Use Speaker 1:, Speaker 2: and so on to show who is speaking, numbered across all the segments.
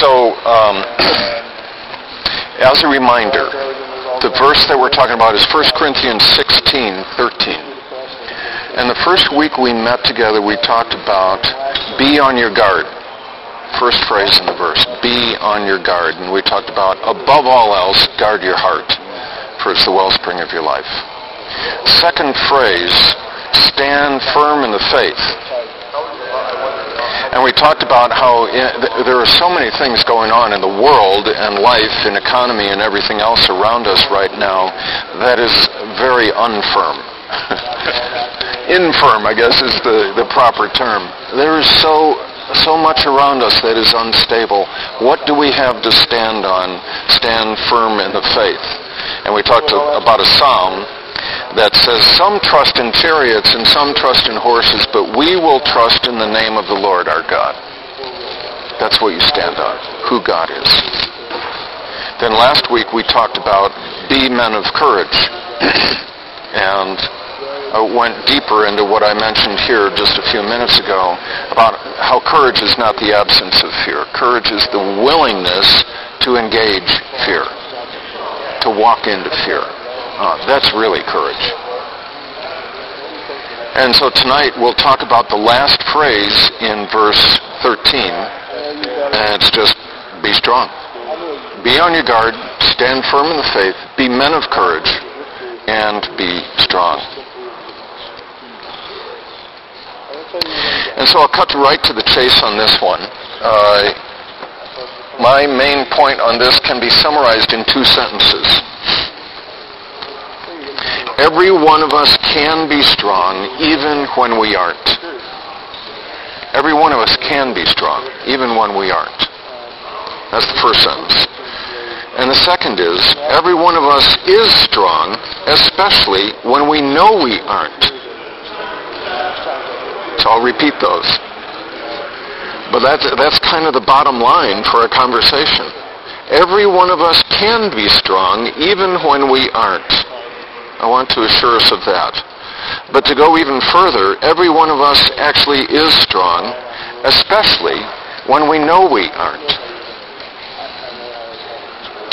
Speaker 1: So, um, as a reminder, the verse that we're talking about is 1 Corinthians 16, 13. And the first week we met together, we talked about be on your guard. First phrase in the verse, be on your guard. And we talked about, above all else, guard your heart, for it's the wellspring of your life. Second phrase, stand firm in the faith. And we talked about how there are so many things going on in the world and life and economy and everything else around us right now that is very unfirm. Infirm, I guess, is the, the proper term. There is so so much around us that is unstable. What do we have to stand on? Stand firm in the faith. And we talked about a psalm that says, Some trust in chariots and some trust in horses, but we will trust in the name of the Lord our God. That's what you stand on, who God is. Then last week we talked about be men of courage. and went deeper into what I mentioned here just a few minutes ago about how courage is not the absence of fear. Courage is the willingness to engage fear, to walk into fear. That's really courage. And so tonight we'll talk about the last phrase in verse 13. And it's just be strong. Be on your guard, stand firm in the faith, be men of courage, and be strong. And so I'll cut right to the chase on this one. Uh, my main point on this can be summarized in two sentences. Every one of us can be strong even when we aren't. Every one of us can be strong even when we aren't. That's the first sentence. And the second is, every one of us is strong, especially when we know we aren't. So I'll repeat those. But that's, that's kind of the bottom line for a conversation. Every one of us can be strong even when we aren't. I want to assure us of that. But to go even further, every one of us actually is strong, especially when we know we aren't.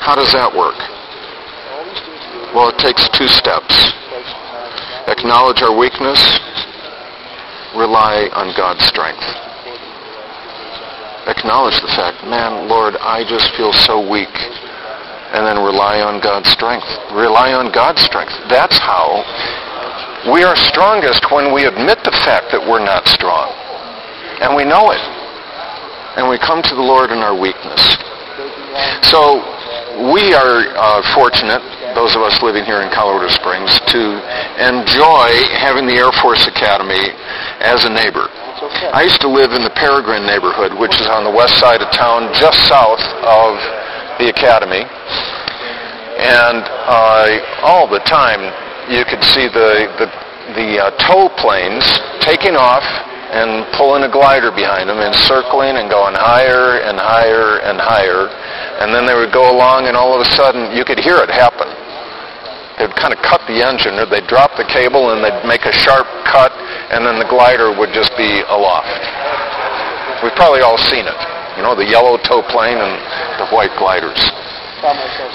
Speaker 1: How does that work? Well, it takes two steps. Acknowledge our weakness, rely on God's strength. Acknowledge the fact, man, Lord, I just feel so weak and then rely on God's strength. Rely on God's strength. That's how we are strongest when we admit the fact that we're not strong. And we know it. And we come to the Lord in our weakness. So we are uh, fortunate, those of us living here in Colorado Springs, to enjoy having the Air Force Academy as a neighbor. I used to live in the Peregrine neighborhood, which is on the west side of town, just south of the academy, and uh, all the time you could see the the, the uh, tow planes taking off and pulling a glider behind them and circling and going higher and higher and higher, and then they would go along, and all of a sudden you could hear it happen. They'd kind of cut the engine, or they'd drop the cable, and they'd make a sharp cut, and then the glider would just be aloft. We've probably all seen it. You know, the yellow tow plane and the white gliders.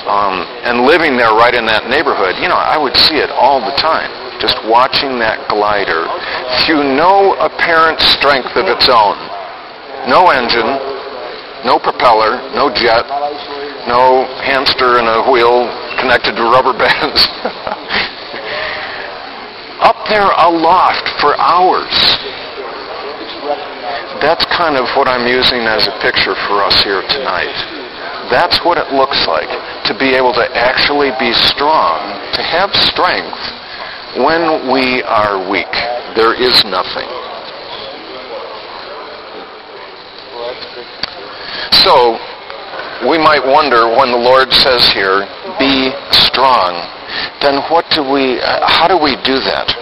Speaker 1: Um, and living there right in that neighborhood, you know, I would see it all the time. Just watching that glider through no apparent strength of its own. No engine, no propeller, no jet, no hamster and a wheel connected to rubber bands. Up there aloft for hours that's kind of what I'm using as a picture for us here tonight. That's what it looks like to be able to actually be strong, to have strength when we are weak. There is nothing. So, we might wonder when the Lord says here, be strong, then what do we, uh, how do we do that?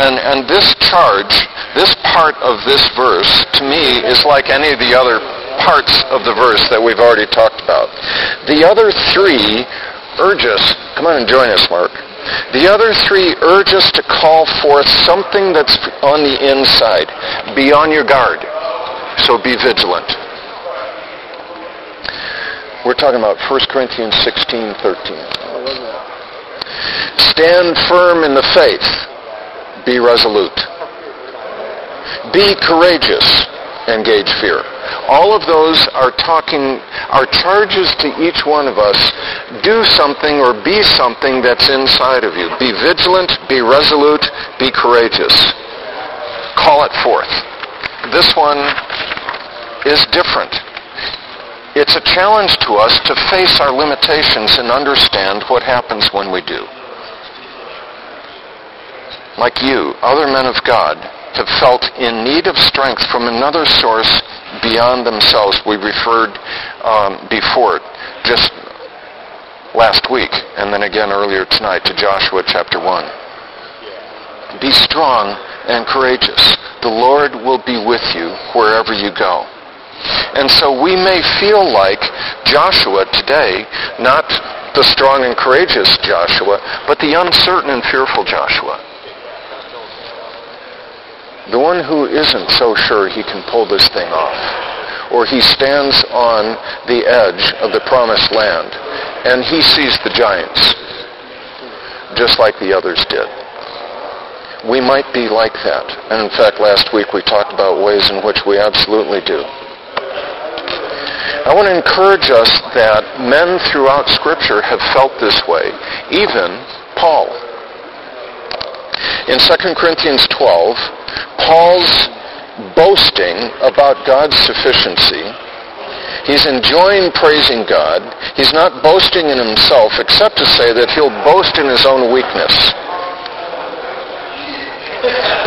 Speaker 1: And, and this charge, this part of this verse, to me, is like any of the other parts of the verse that we've already talked about. The other three urge us, come on and join us, Mark. The other three urge us to call forth something that's on the inside. Be on your guard. So be vigilant. We're talking about 1 Corinthians 16, 13. Stand firm in the faith. Be resolute. Be courageous. Engage fear. All of those are talking, are charges to each one of us. Do something or be something that's inside of you. Be vigilant, be resolute, be courageous. Call it forth. This one is different. It's a challenge to us to face our limitations and understand what happens when we do. Like you, other men of God have felt in need of strength from another source beyond themselves. We referred um, before, just last week, and then again earlier tonight to Joshua chapter 1. Be strong and courageous. The Lord will be with you wherever you go. And so we may feel like Joshua today, not the strong and courageous Joshua, but the uncertain and fearful Joshua. The one who isn't so sure he can pull this thing off. Or he stands on the edge of the promised land and he sees the giants, just like the others did. We might be like that. And in fact, last week we talked about ways in which we absolutely do. I want to encourage us that men throughout Scripture have felt this way, even Paul. In 2 Corinthians 12, Paul's boasting about God's sufficiency. He's enjoying praising God. He's not boasting in himself except to say that he'll boast in his own weakness.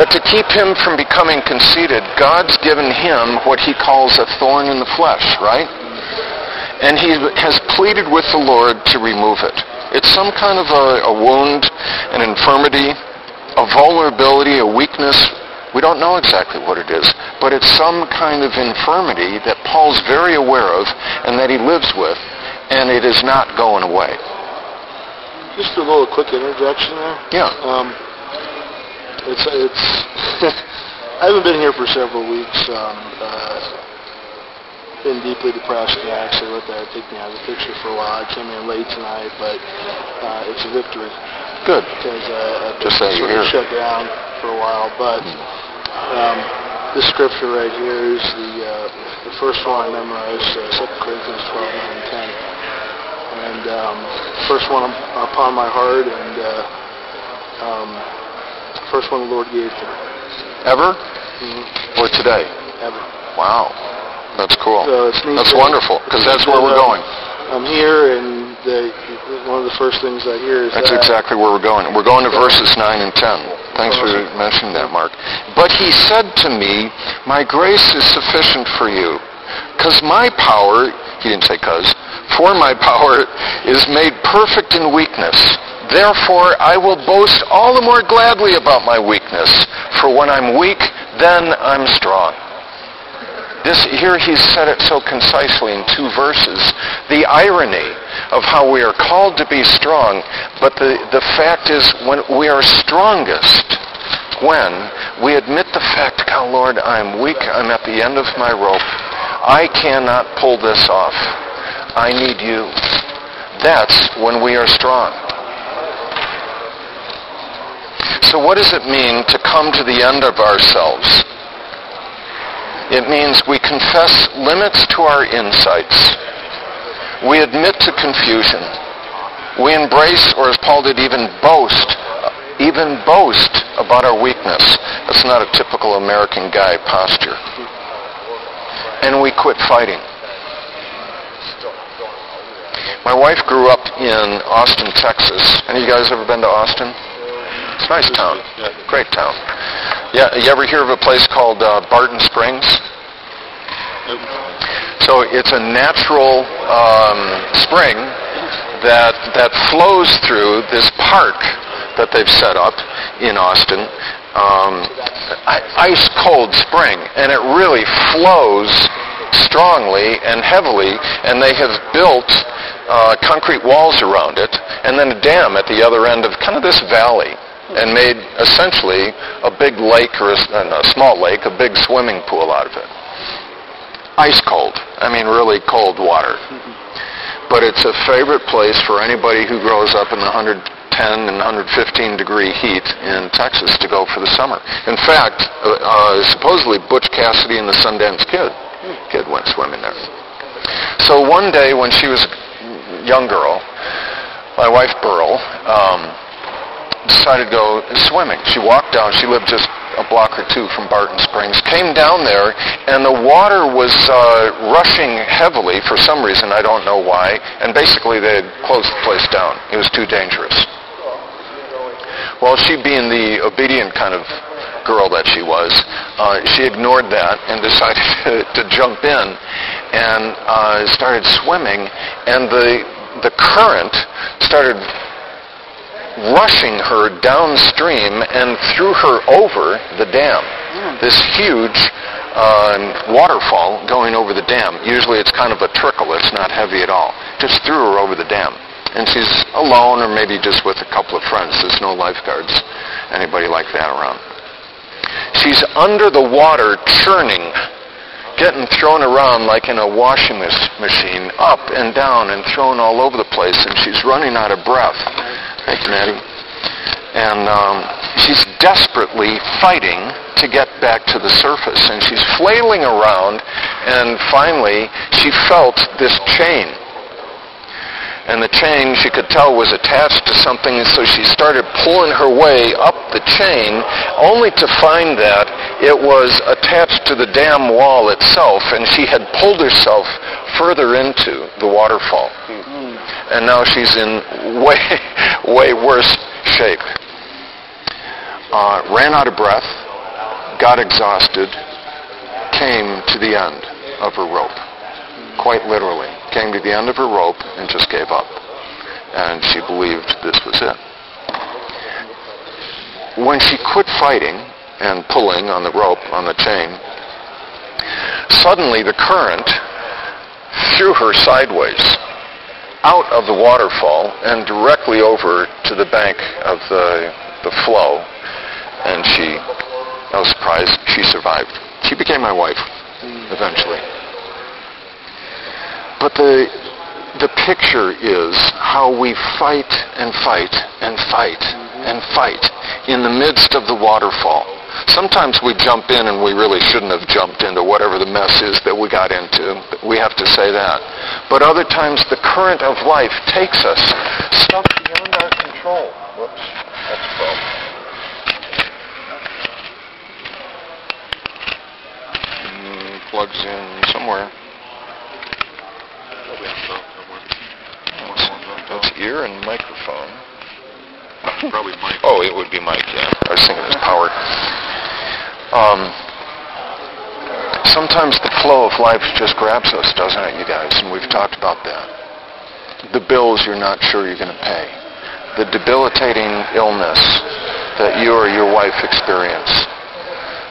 Speaker 1: But to keep him from becoming conceited, God's given him what he calls a thorn in the flesh, right? And he has pleaded with the Lord to remove it. It's some kind of a, a wound, an infirmity, a vulnerability, a weakness we don't know exactly what it is, but it's some kind of infirmity that Paul's very aware of and that he lives with, and it is not going away.
Speaker 2: Just a little quick interjection there.
Speaker 1: Yeah.
Speaker 2: Um, it's it's. I haven't been here for several weeks. Um, uh, been deeply depressed, and I actually let that take me out of the picture for a while. I came in late tonight, but uh, it's a victory.
Speaker 1: Good.
Speaker 2: Because uh, I've
Speaker 1: Just
Speaker 2: been
Speaker 1: you're
Speaker 2: sort of
Speaker 1: here.
Speaker 2: shut down for a while, but. Um, this scripture right here is the uh, the first one I memorized, uh, 2 Corinthians 12, 9, and 10. And um, first one upon my heart, and uh, um, first one the Lord gave to me.
Speaker 1: Ever?
Speaker 2: Mm-hmm.
Speaker 1: Or today?
Speaker 2: Ever.
Speaker 1: Wow. That's cool.
Speaker 2: So
Speaker 1: That's wonderful, because that's where we're going.
Speaker 2: I'm here, and the, one of the first things I hear is
Speaker 1: That's
Speaker 2: that.
Speaker 1: exactly where we're going. We're going to verses 9 and 10. Thanks for mentioning that, Mark. But he said to me, My grace is sufficient for you, because my power, he didn't say cause, for my power is made perfect in weakness. Therefore, I will boast all the more gladly about my weakness, for when I'm weak, then I'm strong. This, here he's said it so concisely in two verses. The irony of how we are called to be strong, but the, the fact is when we are strongest when we admit the fact, oh Lord, I'm weak, I'm at the end of my rope. I cannot pull this off. I need you. That's when we are strong. So what does it mean to come to the end of ourselves? It means we confess limits to our insights. We admit to confusion. We embrace, or as Paul did, even boast, uh, even boast about our weakness. That's not a typical American guy posture. And we quit fighting. My wife grew up in Austin, Texas. Any of you guys ever been to Austin? It's a nice town. Great town. Yeah, you ever hear of a place called uh, Barton Springs? So it's a natural um, spring that that flows through this park that they've set up in Austin. Um, ice cold spring, and it really flows strongly and heavily, and they have built uh, concrete walls around it, and then a dam at the other end of kind of this valley, and made essentially a big lake or a, a small lake, a big swimming pool out of it ice cold. I mean, really cold water. but it's a favorite place for anybody who grows up in the 110 and 115 degree heat in Texas to go for the summer. In fact, uh, uh, supposedly Butch Cassidy and the Sundance Kid kid went swimming there. So one day when she was a young girl, my wife Burl um, decided to go swimming. She walked down. She lived just a block or two from Barton Springs, came down there, and the water was uh, rushing heavily for some reason, I don't know why, and basically they had closed the place down. It was too dangerous. Well, she being the obedient kind of girl that she was, uh, she ignored that and decided to, to jump in and uh, started swimming, and the the current started rushing her downstream and threw her over the dam. Mm. This huge uh, waterfall going over the dam. Usually it's kind of a trickle. It's not heavy at all. Just threw her over the dam. And she's alone or maybe just with a couple of friends. There's no lifeguards, anybody like that around. She's under the water churning getting thrown around like in a washing machine, up and down and thrown all over the place, and she's running out of breath. Thank you, Maddie. And um, she's desperately fighting to get back to the surface. And she's flailing around, and finally she felt this chain. And the chain, she could tell, was attached to something, so she started pulling her way up the chain, only to find that it was attached to the dam wall itself, and she had pulled herself further into the waterfall. Mm-hmm and now she's in way, way worse shape. Uh, ran out of breath, got exhausted, came to the end of her rope. Quite literally. Came to the end of her rope and just gave up. And she believed this was it. When she quit fighting and pulling on the rope, on the chain, suddenly the current threw her sideways out of the waterfall and directly over to the bank of the, the flow. And she, no surprise, she survived. She became my wife eventually. But the, the picture is how we fight and fight and fight and fight in the midst of the waterfall. Sometimes we jump in and we really shouldn't have jumped into whatever the mess is that we got into. We have to say that. But other times the current of life takes us stuff beyond our control. Whoops, that's a problem. Mm, plugs in somewhere. That's ear and microphone.
Speaker 3: Probably mic.
Speaker 1: Oh, it would be mic, yeah. I was thinking it was power. Um, sometimes the flow of life just grabs us, doesn't it, you guys? And we've talked about that. The bills you're not sure you're going to pay. The debilitating illness that you or your wife experience.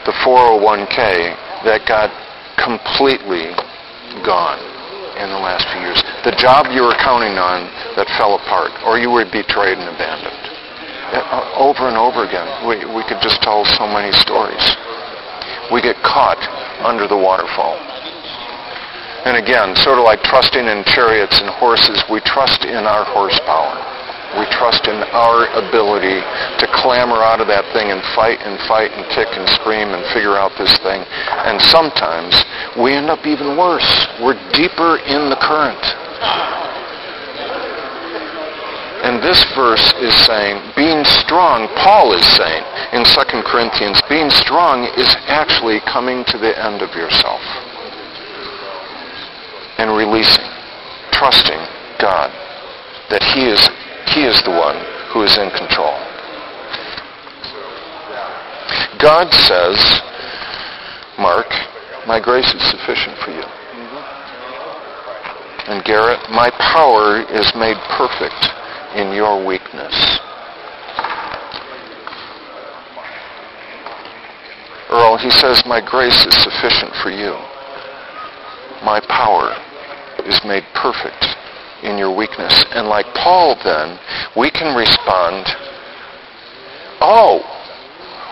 Speaker 1: The 401k that got completely gone in the last few years. The job you were counting on that fell apart, or you were betrayed and abandoned. Uh, over and over again. We, we could just tell so many stories we get caught under the waterfall. And again, sort of like trusting in chariots and horses, we trust in our horsepower. We trust in our ability to clamber out of that thing and fight and fight and kick and scream and figure out this thing. And sometimes we end up even worse. We're deeper in the current. And this verse is saying, being strong, Paul is saying in 2 Corinthians, being strong is actually coming to the end of yourself and releasing, trusting God that He is, he is the one who is in control. God says, Mark, my grace is sufficient for you. And Garrett, my power is made perfect in your weakness. Earl, he says, My grace is sufficient for you. My power is made perfect in your weakness. And like Paul, then, we can respond, Oh,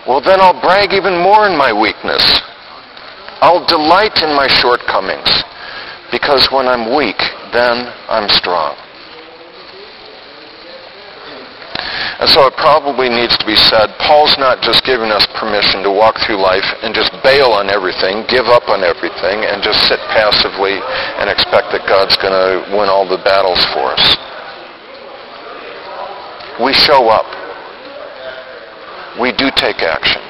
Speaker 1: well, then I'll brag even more in my weakness. I'll delight in my shortcomings. Because when I'm weak, then I'm strong. And so it probably needs to be said, Paul's not just giving us permission to walk through life and just bail on everything, give up on everything, and just sit passively and expect that God's going to win all the battles for us. We show up. We do take action.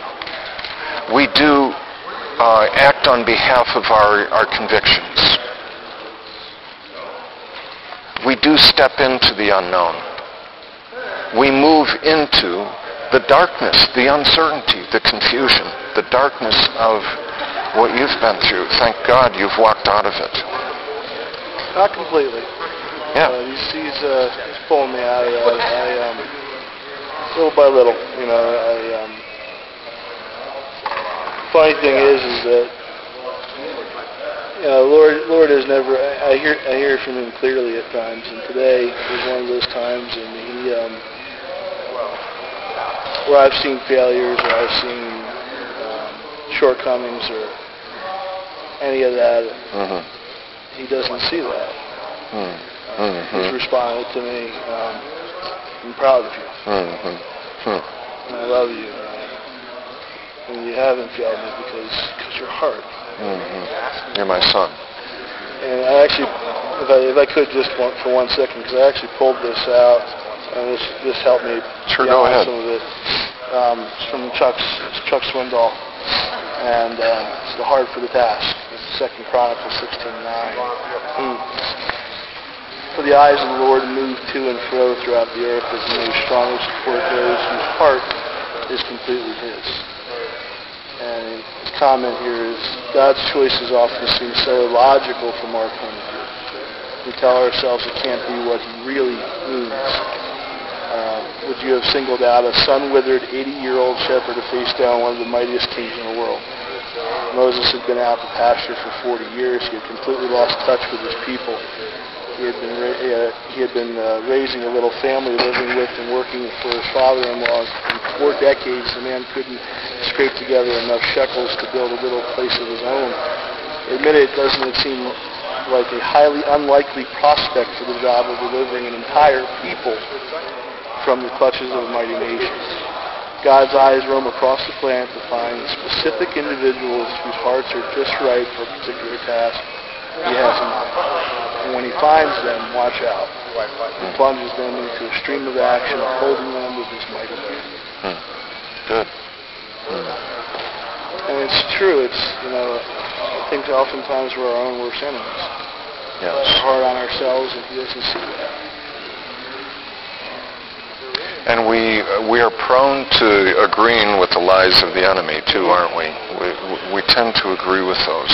Speaker 1: We do uh, act on behalf of our, our convictions. We do step into the unknown we move into the darkness, the uncertainty, the confusion, the darkness of what you've been through. Thank God you've walked out of it.
Speaker 2: Not completely.
Speaker 1: Yeah.
Speaker 2: Uh, he's, he's, uh, he's pulling me out of that. I, um, little by little, you know, I, um, funny thing is, is that, you know, Lord, Lord has never, I, I hear, I hear from him clearly at times, and today was one of those times, and he, um, where I've seen failures or I've seen um, shortcomings or any of that.
Speaker 1: Mm-hmm.
Speaker 2: He doesn't see that.
Speaker 1: Mm-hmm.
Speaker 2: Uh, he's responded to me. Um, I'm proud of you.
Speaker 1: Mm-hmm.
Speaker 2: And I love you. Uh, and you haven't failed me because because you're hard.
Speaker 1: Mm-hmm. You're my son.
Speaker 2: And I actually, if I if I could just one, for one second, because I actually pulled this out and this this helped me
Speaker 1: Sure, go ahead.
Speaker 2: some of it. Um, it's from Chuck's it's Chuck Swindoll, and um, it's the heart for the task. It's Second Chronicles 16:9. Hmm. For the eyes of the Lord move to and fro throughout the earth as he may strongly support those whose heart is completely His. And his comment here is God's choices often seem so illogical from our point of view. We tell ourselves it can't be what He really means. Uh, would you have singled out a sun-withered 80-year-old shepherd to face down one of the mightiest kings in the world? Moses had been out to pasture for 40 years. He had completely lost touch with his people. He had been ra- uh, he had been uh, raising a little family, living with and working for his father-in-law. In four decades, the man couldn't scrape together enough shekels to build a little place of his own. Admit it, doesn't it seem like a highly unlikely prospect for the job of delivering an entire people from the clutches of a mighty nation. God's eyes roam across the planet to find specific individuals whose hearts are just right for a particular task he has in mind. And when he finds them, watch out. He plunges them into a stream of action, holding them with his mighty hand.
Speaker 1: Hmm. Good. Hmm.
Speaker 2: And it's true. It's, you know, I think oftentimes we're our own worst enemies.
Speaker 1: Yes.
Speaker 2: We're hard on ourselves, and he doesn't see that.
Speaker 1: And we we are prone to agreeing with the lies of the enemy too, aren't we? We we tend to agree with those.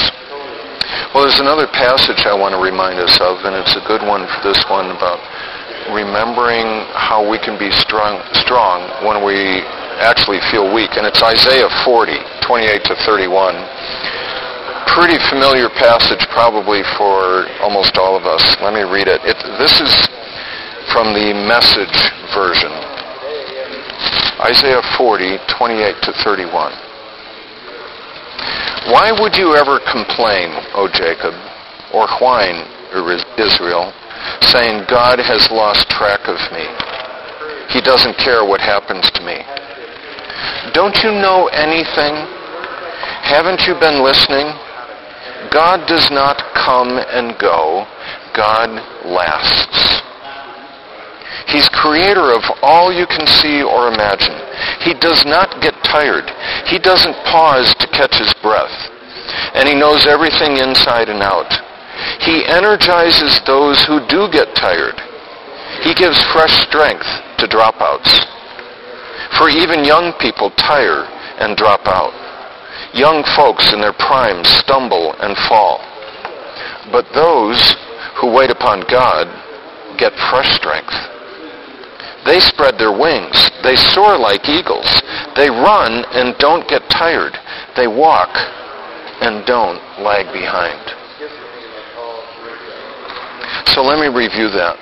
Speaker 1: Well, there's another passage I want to remind us of, and it's a good one for this one about remembering how we can be strong strong when we actually feel weak. And it's Isaiah 40, 28 to 31. Pretty familiar passage probably for almost all of us. Let me read it. it this is from the message version. Isaiah 40, 28 to 31. Why would you ever complain, O Jacob, or whine, Israel, saying, God has lost track of me. He doesn't care what happens to me. Don't you know anything? Haven't you been listening? God does not come and go. God lasts. He's creator of all you can see or imagine. He does not get tired. He doesn't pause to catch his breath. And he knows everything inside and out. He energizes those who do get tired. He gives fresh strength to dropouts. For even young people tire and drop out. Young folks in their prime stumble and fall. But those who wait upon God get fresh strength. They spread their wings. They soar like eagles. They run and don't get tired. They walk and don't lag behind. So let me review that.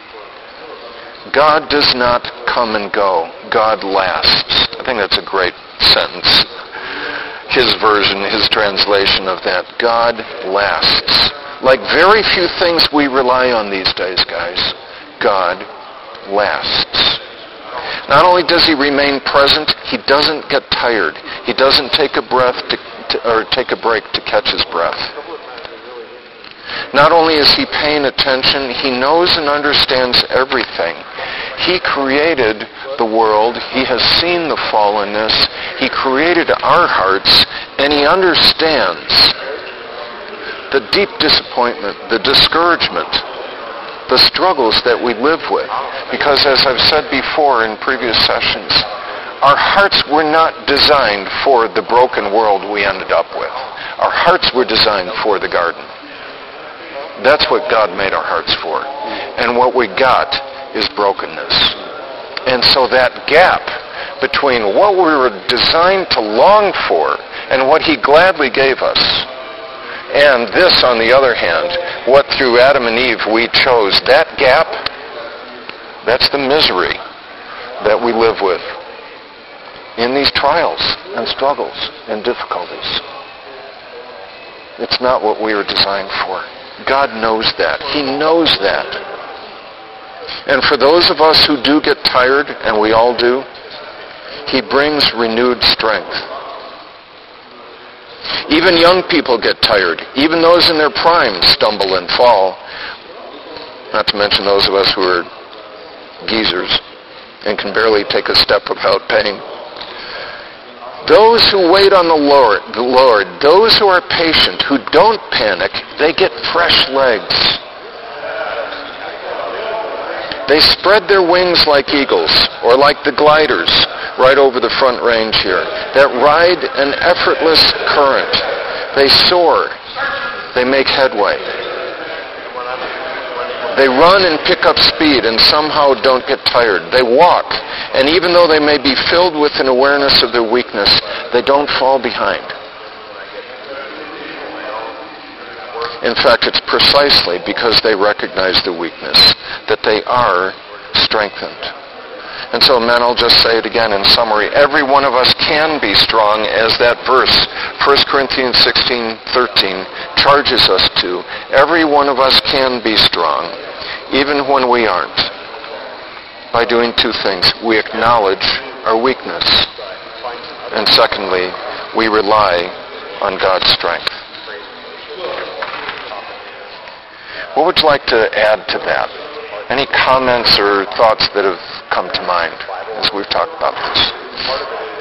Speaker 1: God does not come and go. God lasts. I think that's a great sentence. His version, his translation of that. God lasts. Like very few things we rely on these days, guys, God lasts. Not only does he remain present, he doesn't get tired. He doesn't take a breath to, to, or take a break to catch his breath. Not only is he paying attention, he knows and understands everything. He created the world. He has seen the fallenness. He created our hearts, and he understands the deep disappointment, the discouragement, the struggles that we live with. Because as I've said before in previous sessions, our hearts were not designed for the broken world we ended up with. Our hearts were designed for the garden. That's what God made our hearts for. And what we got is brokenness. And so that gap between what we were designed to long for and what he gladly gave us and this, on the other hand, what through Adam and Eve we chose, that gap, that's the misery that we live with in these trials and struggles and difficulties. It's not what we were designed for. God knows that. He knows that. And for those of us who do get tired, and we all do, he brings renewed strength. Even young people get tired. Even those in their prime stumble and fall. Not to mention those of us who are geezers and can barely take a step without pain. Those who wait on the Lord, the Lord, those who are patient, who don't panic, they get fresh legs. They spread their wings like eagles, or like the gliders right over the front range here, that ride an effortless current. They soar. They make headway. They run and pick up speed and somehow don't get tired. They walk, and even though they may be filled with an awareness of their weakness, they don't fall behind. In fact, it's precisely because they recognize their weakness that they are strengthened. And so, men, I'll just say it again in summary. Every one of us can be strong, as that verse, 1 Corinthians 16, 13, charges us to. Every one of us can be strong, even when we aren't. By doing two things. We acknowledge our weakness. And secondly, we rely on God's strength. What would you like to add to that? Any comments or thoughts that have come to mind as we've talked about this?